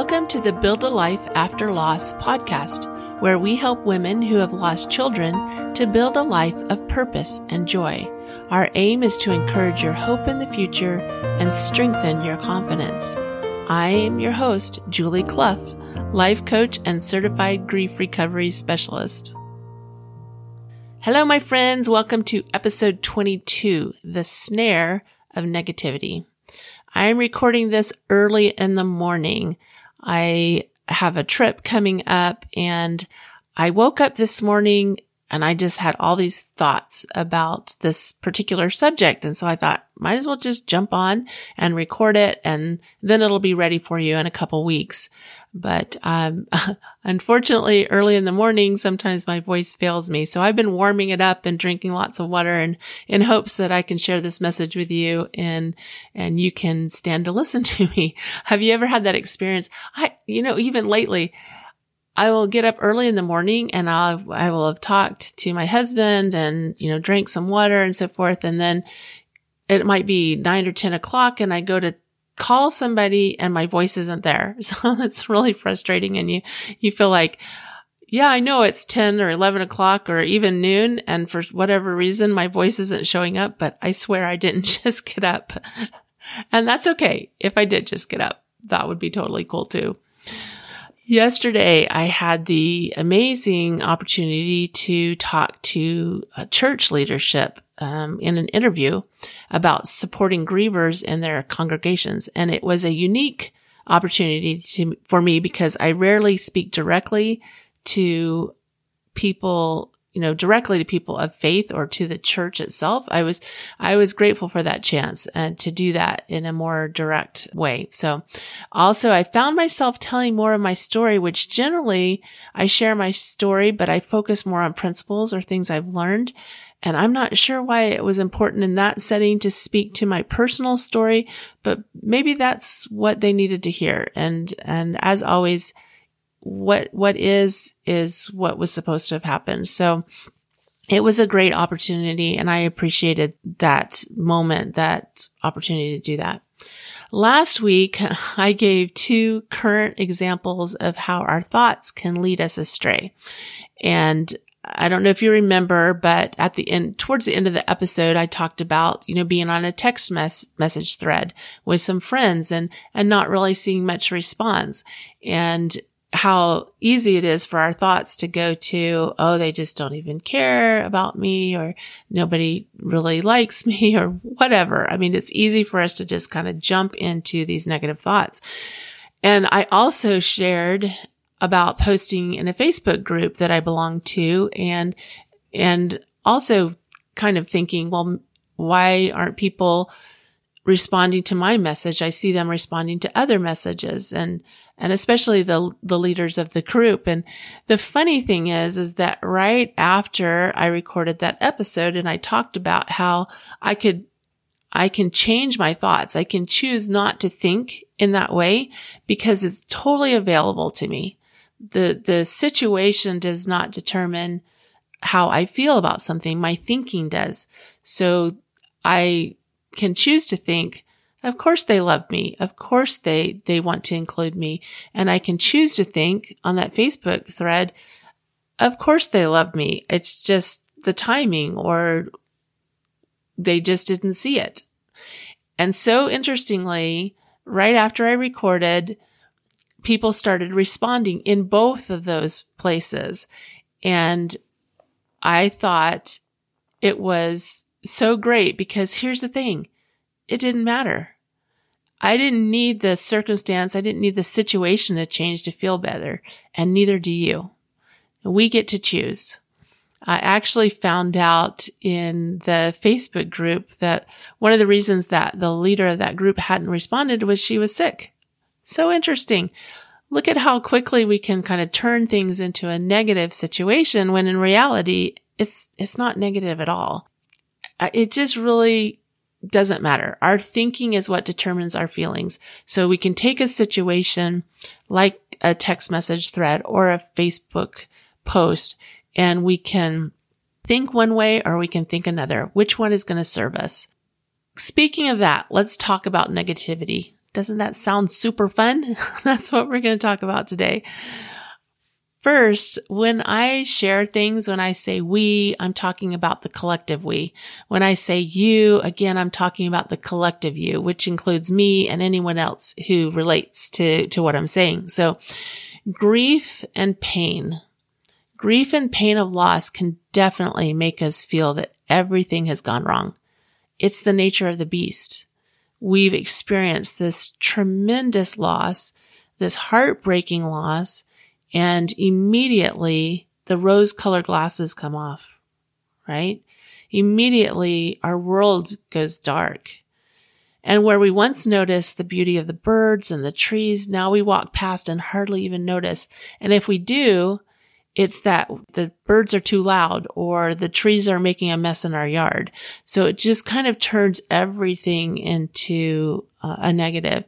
Welcome to the Build a Life After Loss podcast, where we help women who have lost children to build a life of purpose and joy. Our aim is to encourage your hope in the future and strengthen your confidence. I am your host, Julie Clough, life coach and certified grief recovery specialist. Hello, my friends. Welcome to episode 22, The Snare of Negativity. I am recording this early in the morning. I have a trip coming up and I woke up this morning and I just had all these thoughts about this particular subject. And so I thought, might as well just jump on and record it and then it'll be ready for you in a couple weeks. But, um, unfortunately, early in the morning, sometimes my voice fails me. So I've been warming it up and drinking lots of water and in hopes that I can share this message with you and, and you can stand to listen to me. Have you ever had that experience? I, you know, even lately, I will get up early in the morning and I'll, I will have talked to my husband and, you know, drank some water and so forth. And then it might be nine or 10 o'clock and I go to call somebody and my voice isn't there. So that's really frustrating. And you, you feel like, yeah, I know it's 10 or 11 o'clock or even noon. And for whatever reason, my voice isn't showing up, but I swear I didn't just get up. and that's okay. If I did just get up, that would be totally cool too. Yesterday, I had the amazing opportunity to talk to church leadership um, in an interview about supporting grievers in their congregations. And it was a unique opportunity to, for me because I rarely speak directly to people you know, directly to people of faith or to the church itself. I was, I was grateful for that chance and to do that in a more direct way. So also I found myself telling more of my story, which generally I share my story, but I focus more on principles or things I've learned. And I'm not sure why it was important in that setting to speak to my personal story, but maybe that's what they needed to hear. And, and as always, what, what is, is what was supposed to have happened. So it was a great opportunity and I appreciated that moment, that opportunity to do that. Last week, I gave two current examples of how our thoughts can lead us astray. And I don't know if you remember, but at the end, towards the end of the episode, I talked about, you know, being on a text mess, message thread with some friends and, and not really seeing much response. And how easy it is for our thoughts to go to, oh, they just don't even care about me or nobody really likes me or whatever. I mean, it's easy for us to just kind of jump into these negative thoughts. And I also shared about posting in a Facebook group that I belong to and, and also kind of thinking, well, why aren't people responding to my message? I see them responding to other messages and and especially the, the leaders of the group. And the funny thing is, is that right after I recorded that episode and I talked about how I could, I can change my thoughts. I can choose not to think in that way because it's totally available to me. The, the situation does not determine how I feel about something. My thinking does. So I can choose to think, of course they love me. Of course they, they want to include me. And I can choose to think on that Facebook thread, of course they love me. It's just the timing or they just didn't see it. And so interestingly, right after I recorded, people started responding in both of those places. And I thought it was so great because here's the thing it didn't matter. I didn't need the circumstance. I didn't need the situation to change to feel better. And neither do you. We get to choose. I actually found out in the Facebook group that one of the reasons that the leader of that group hadn't responded was she was sick. So interesting. Look at how quickly we can kind of turn things into a negative situation when in reality, it's, it's not negative at all. It just really doesn't matter. Our thinking is what determines our feelings. So we can take a situation like a text message thread or a Facebook post and we can think one way or we can think another. Which one is going to serve us? Speaking of that, let's talk about negativity Doesn't that sound super fun? That's what we're going to talk about today. First, when I share things, when I say we, I'm talking about the collective we. When I say you, again, I'm talking about the collective you, which includes me and anyone else who relates to, to what I'm saying. So grief and pain, grief and pain of loss can definitely make us feel that everything has gone wrong. It's the nature of the beast. We've experienced this tremendous loss, this heartbreaking loss, and immediately the rose colored glasses come off, right? Immediately our world goes dark. And where we once noticed the beauty of the birds and the trees, now we walk past and hardly even notice. And if we do, it's that the birds are too loud or the trees are making a mess in our yard. So it just kind of turns everything into uh, a negative.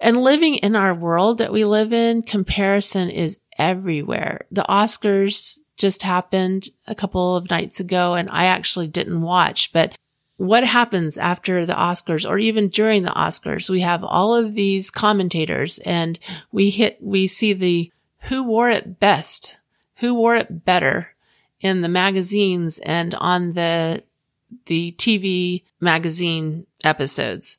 And living in our world that we live in, comparison is everywhere. The Oscars just happened a couple of nights ago and I actually didn't watch, but what happens after the Oscars or even during the Oscars? We have all of these commentators and we hit, we see the who wore it best, who wore it better in the magazines and on the, the TV magazine episodes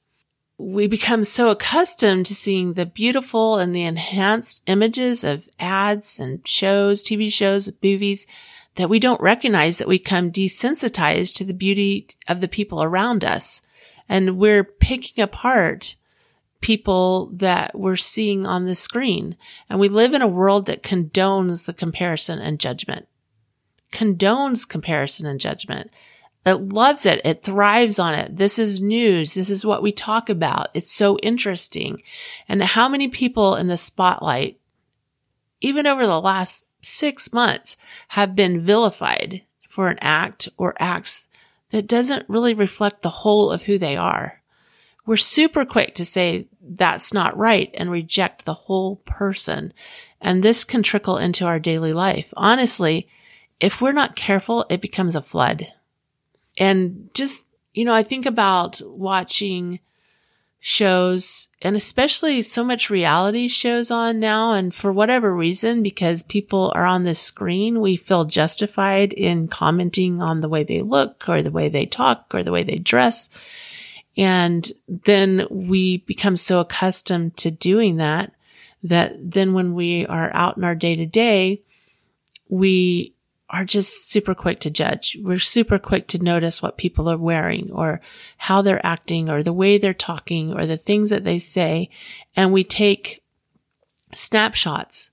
we become so accustomed to seeing the beautiful and the enhanced images of ads and shows, TV shows, movies that we don't recognize that we come desensitized to the beauty of the people around us. And we're picking apart people that we're seeing on the screen. And we live in a world that condones the comparison and judgment, condones comparison and judgment. It loves it. It thrives on it. This is news. This is what we talk about. It's so interesting. And how many people in the spotlight, even over the last six months, have been vilified for an act or acts that doesn't really reflect the whole of who they are. We're super quick to say that's not right and reject the whole person. And this can trickle into our daily life. Honestly, if we're not careful, it becomes a flood. And just, you know, I think about watching shows and especially so much reality shows on now. And for whatever reason, because people are on the screen, we feel justified in commenting on the way they look or the way they talk or the way they dress. And then we become so accustomed to doing that that then when we are out in our day to day, we are just super quick to judge. We're super quick to notice what people are wearing or how they're acting or the way they're talking or the things that they say. And we take snapshots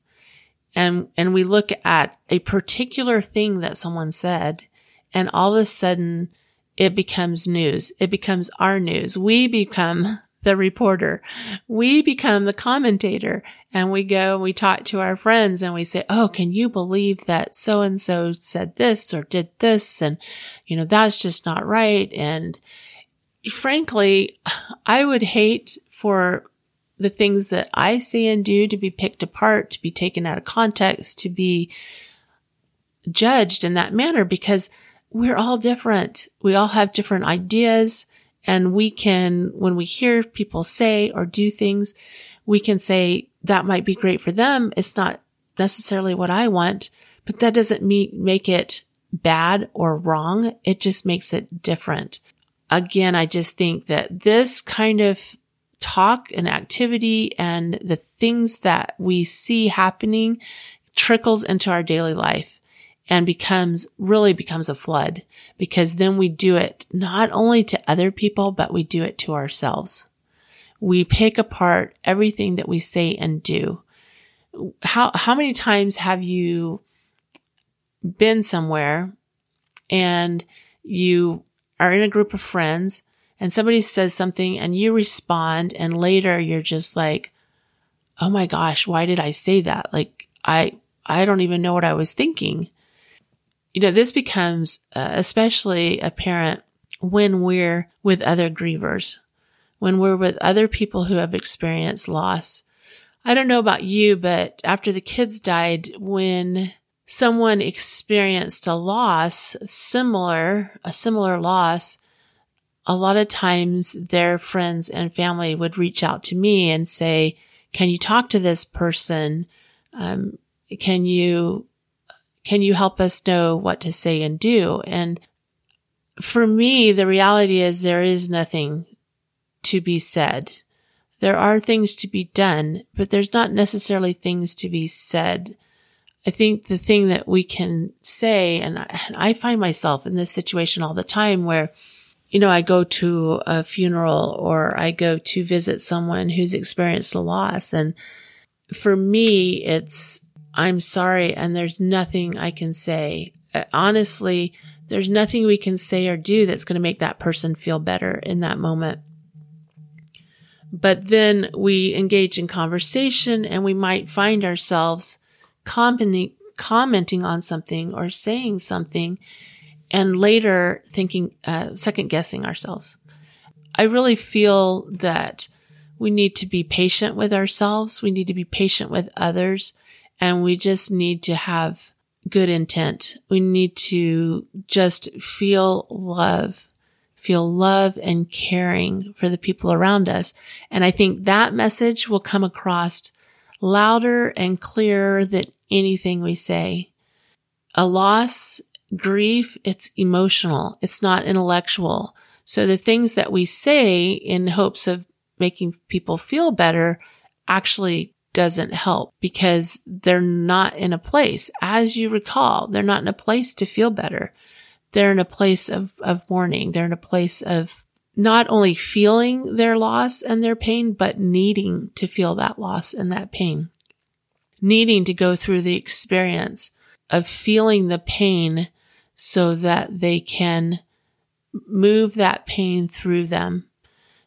and, and we look at a particular thing that someone said and all of a sudden it becomes news. It becomes our news. We become the reporter. We become the commentator and we go and we talk to our friends and we say, Oh, can you believe that so and so said this or did this? And, you know, that's just not right. And frankly, I would hate for the things that I say and do to be picked apart, to be taken out of context, to be judged in that manner because we're all different. We all have different ideas. And we can, when we hear people say or do things, we can say that might be great for them. It's not necessarily what I want, but that doesn't mean, make it bad or wrong. It just makes it different. Again, I just think that this kind of talk and activity and the things that we see happening trickles into our daily life and becomes really becomes a flood because then we do it not only to other people, but we do it to ourselves. We pick apart everything that we say and do. How, how many times have you been somewhere and you are in a group of friends and somebody says something and you respond and later you're just like, Oh my gosh, why did I say that? Like, I, I don't even know what I was thinking you know, this becomes uh, especially apparent when we're with other grievers, when we're with other people who have experienced loss. I don't know about you, but after the kids died, when someone experienced a loss similar, a similar loss, a lot of times their friends and family would reach out to me and say, can you talk to this person? Um, can you, can you help us know what to say and do? And for me, the reality is there is nothing to be said. There are things to be done, but there's not necessarily things to be said. I think the thing that we can say, and I, and I find myself in this situation all the time where, you know, I go to a funeral or I go to visit someone who's experienced a loss. And for me, it's, I'm sorry. And there's nothing I can say. Uh, honestly, there's nothing we can say or do that's going to make that person feel better in that moment. But then we engage in conversation and we might find ourselves commenting, commenting on something or saying something and later thinking, uh, second guessing ourselves. I really feel that we need to be patient with ourselves. We need to be patient with others and we just need to have good intent. We need to just feel love, feel love and caring for the people around us. And I think that message will come across louder and clearer than anything we say. A loss, grief, it's emotional. It's not intellectual. So the things that we say in hopes of making people feel better actually doesn't help because they're not in a place. As you recall, they're not in a place to feel better. They're in a place of, of mourning. They're in a place of not only feeling their loss and their pain, but needing to feel that loss and that pain, needing to go through the experience of feeling the pain so that they can move that pain through them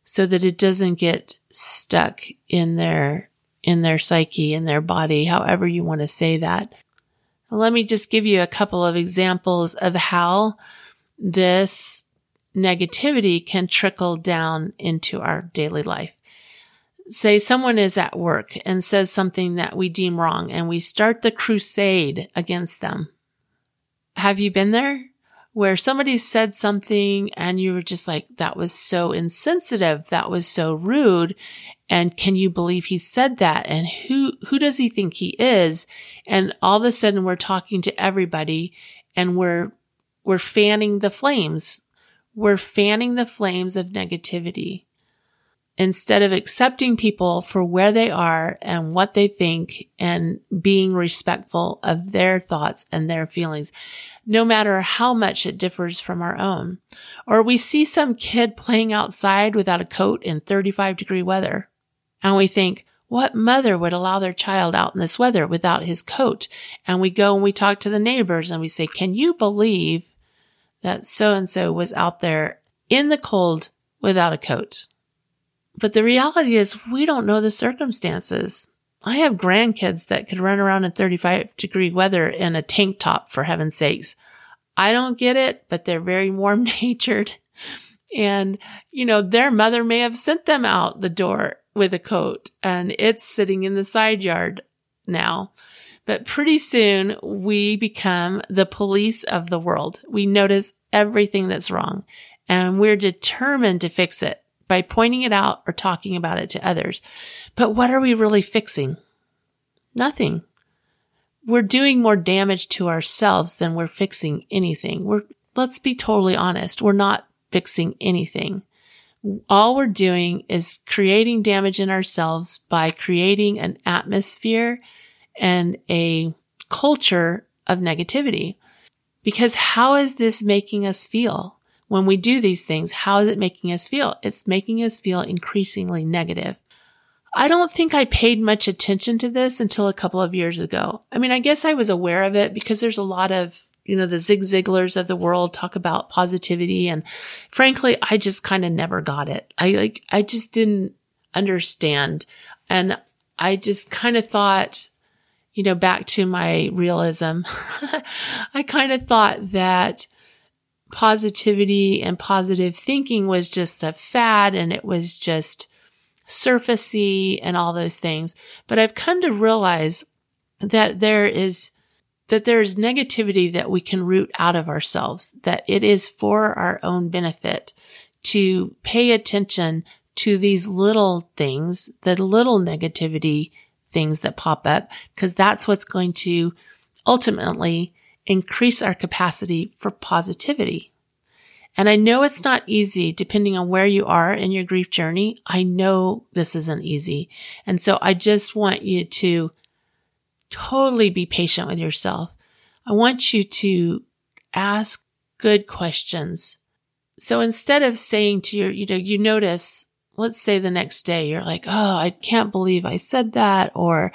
so that it doesn't get stuck in their, in their psyche, in their body, however you want to say that. Let me just give you a couple of examples of how this negativity can trickle down into our daily life. Say someone is at work and says something that we deem wrong and we start the crusade against them. Have you been there? Where somebody said something and you were just like, that was so insensitive. That was so rude. And can you believe he said that? And who, who does he think he is? And all of a sudden we're talking to everybody and we're, we're fanning the flames we're fanning the flames of negativity instead of accepting people for where they are and what they think and being respectful of their thoughts and their feelings, no matter how much it differs from our own. Or we see some kid playing outside without a coat in 35 degree weather and we think, what mother would allow their child out in this weather without his coat? And we go and we talk to the neighbors and we say, can you believe that so and so was out there in the cold without a coat. But the reality is we don't know the circumstances. I have grandkids that could run around in 35 degree weather in a tank top for heaven's sakes. I don't get it, but they're very warm natured. And, you know, their mother may have sent them out the door with a coat and it's sitting in the side yard now. But pretty soon we become the police of the world. We notice everything that's wrong and we're determined to fix it by pointing it out or talking about it to others. But what are we really fixing? Nothing. We're doing more damage to ourselves than we're fixing anything. We're, let's be totally honest. We're not fixing anything. All we're doing is creating damage in ourselves by creating an atmosphere and a culture of negativity. Because how is this making us feel? When we do these things, how is it making us feel? It's making us feel increasingly negative. I don't think I paid much attention to this until a couple of years ago. I mean, I guess I was aware of it because there's a lot of, you know, the Zig Ziglars of the world talk about positivity. And frankly, I just kind of never got it. I like, I just didn't understand. And I just kind of thought, you know, back to my realism, I kind of thought that positivity and positive thinking was just a fad and it was just surfacey and all those things. But I've come to realize that there is that there is negativity that we can root out of ourselves, that it is for our own benefit to pay attention to these little things, the little negativity things that pop up, because that's what's going to ultimately increase our capacity for positivity. And I know it's not easy depending on where you are in your grief journey. I know this isn't easy. And so I just want you to totally be patient with yourself. I want you to ask good questions. So instead of saying to your, you know, you notice, let's say the next day you're like, Oh, I can't believe I said that, or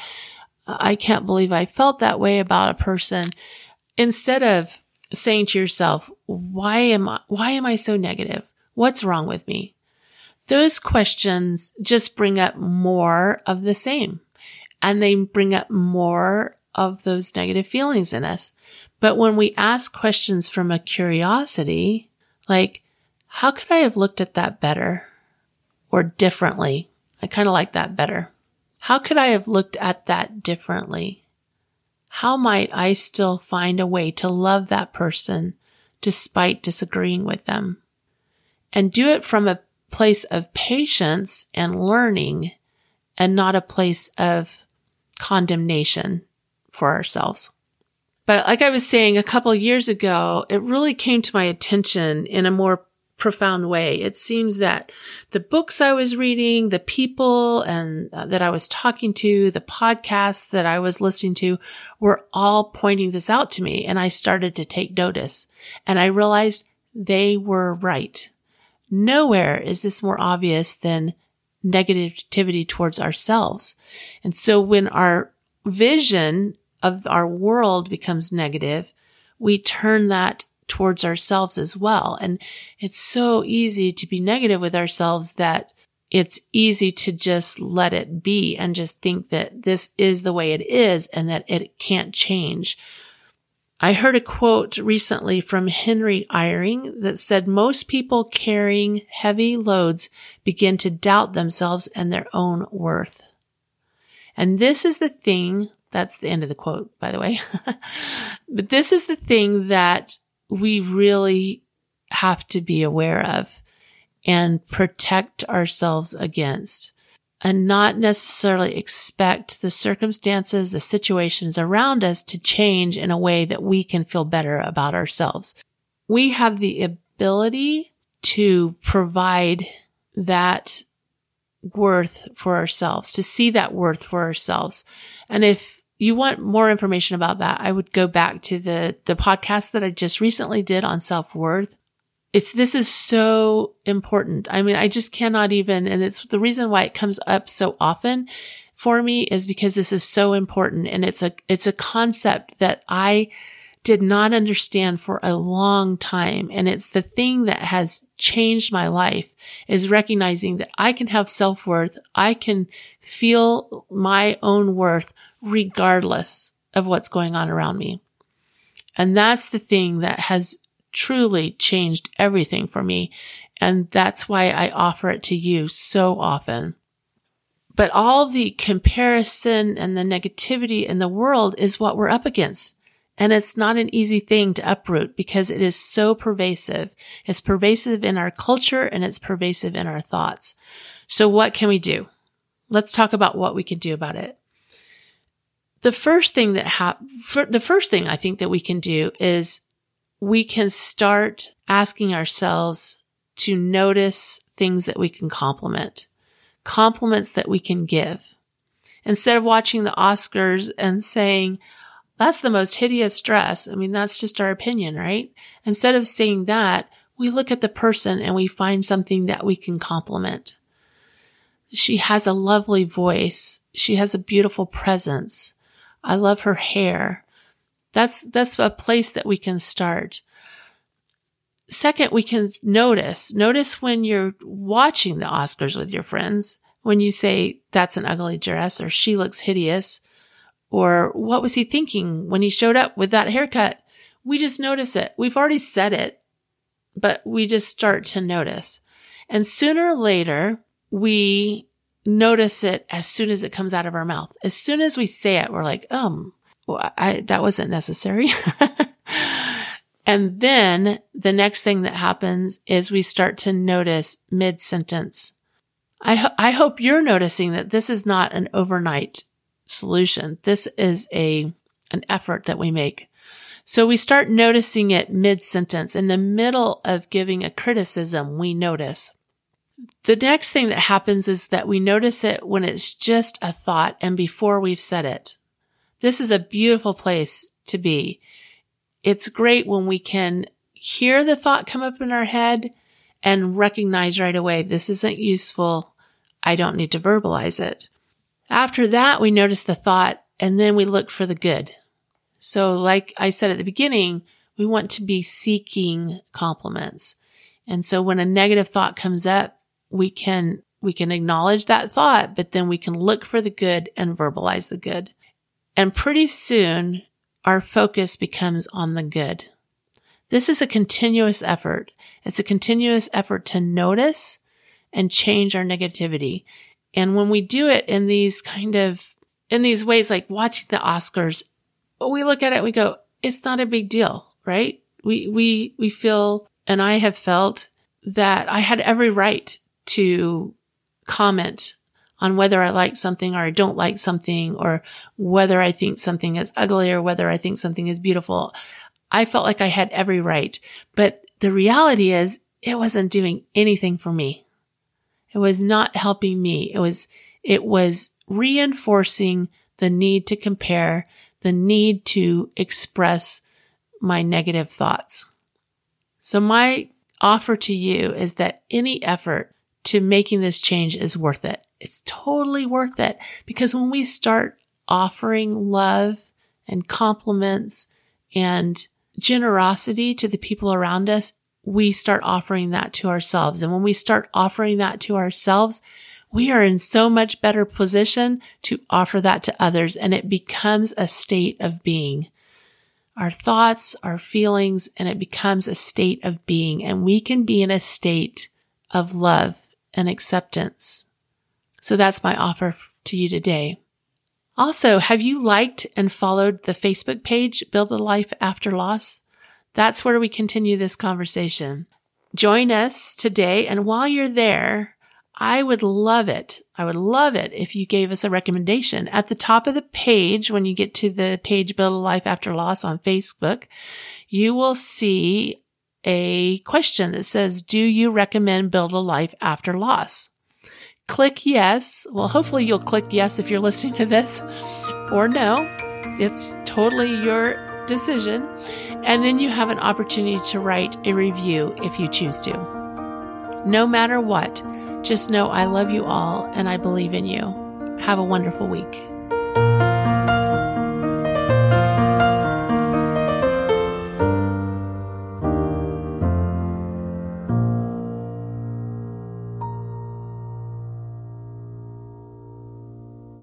I can't believe I felt that way about a person. Instead of saying to yourself, why am I, why am I so negative? What's wrong with me? Those questions just bring up more of the same and they bring up more of those negative feelings in us. But when we ask questions from a curiosity, like, how could I have looked at that better or differently? I kind of like that better. How could I have looked at that differently? How might I still find a way to love that person despite disagreeing with them? And do it from a place of patience and learning and not a place of condemnation for ourselves. But like I was saying a couple years ago, it really came to my attention in a more profound way. It seems that the books I was reading, the people and uh, that I was talking to, the podcasts that I was listening to were all pointing this out to me. And I started to take notice and I realized they were right. Nowhere is this more obvious than negativity towards ourselves. And so when our vision of our world becomes negative, we turn that towards ourselves as well. And it's so easy to be negative with ourselves that it's easy to just let it be and just think that this is the way it is and that it can't change. I heard a quote recently from Henry Eyring that said most people carrying heavy loads begin to doubt themselves and their own worth. And this is the thing, that's the end of the quote, by the way. but this is the thing that we really have to be aware of and protect ourselves against and not necessarily expect the circumstances, the situations around us to change in a way that we can feel better about ourselves. We have the ability to provide that worth for ourselves, to see that worth for ourselves. And if you want more information about that, I would go back to the, the podcast that I just recently did on self worth it's this is so important. I mean, I just cannot even, and it's the reason why it comes up so often for me is because this is so important and it's a it's a concept that I did not understand for a long time and it's the thing that has changed my life is recognizing that I can have self-worth, I can feel my own worth regardless of what's going on around me. And that's the thing that has truly changed everything for me. And that's why I offer it to you so often. But all the comparison and the negativity in the world is what we're up against. And it's not an easy thing to uproot because it is so pervasive. It's pervasive in our culture and it's pervasive in our thoughts. So what can we do? Let's talk about what we can do about it. The first thing that ha- the first thing I think that we can do is we can start asking ourselves to notice things that we can compliment, compliments that we can give. Instead of watching the Oscars and saying, that's the most hideous dress. I mean, that's just our opinion, right? Instead of saying that, we look at the person and we find something that we can compliment. She has a lovely voice. She has a beautiful presence. I love her hair. That's, that's a place that we can start. Second, we can notice, notice when you're watching the Oscars with your friends, when you say, that's an ugly dress or she looks hideous or what was he thinking when he showed up with that haircut? We just notice it. We've already said it, but we just start to notice. And sooner or later, we notice it as soon as it comes out of our mouth. As soon as we say it, we're like, um, I, that wasn't necessary. And then the next thing that happens is we start to notice mid sentence. I, ho- I hope you're noticing that this is not an overnight solution. This is a, an effort that we make. So we start noticing it mid sentence. In the middle of giving a criticism, we notice. The next thing that happens is that we notice it when it's just a thought and before we've said it. This is a beautiful place to be. It's great when we can hear the thought come up in our head and recognize right away, this isn't useful. I don't need to verbalize it. After that, we notice the thought and then we look for the good. So like I said at the beginning, we want to be seeking compliments. And so when a negative thought comes up, we can, we can acknowledge that thought, but then we can look for the good and verbalize the good. And pretty soon our focus becomes on the good. This is a continuous effort. It's a continuous effort to notice and change our negativity. And when we do it in these kind of, in these ways, like watching the Oscars, we look at it, we go, it's not a big deal, right? We, we, we feel, and I have felt that I had every right to comment on whether I like something or I don't like something or whether I think something is ugly or whether I think something is beautiful. I felt like I had every right, but the reality is it wasn't doing anything for me. It was not helping me. It was, it was reinforcing the need to compare, the need to express my negative thoughts. So my offer to you is that any effort to making this change is worth it. It's totally worth it because when we start offering love and compliments and generosity to the people around us, we start offering that to ourselves. And when we start offering that to ourselves, we are in so much better position to offer that to others and it becomes a state of being. Our thoughts, our feelings, and it becomes a state of being and we can be in a state of love and acceptance. So that's my offer to you today. Also, have you liked and followed the Facebook page, Build a Life After Loss? That's where we continue this conversation. Join us today. And while you're there, I would love it. I would love it if you gave us a recommendation at the top of the page. When you get to the page Build a Life After Loss on Facebook, you will see a question that says, do you recommend Build a Life After Loss? Click yes. Well, hopefully you'll click yes if you're listening to this or no. It's totally your decision. And then you have an opportunity to write a review if you choose to. No matter what, just know I love you all and I believe in you. Have a wonderful week.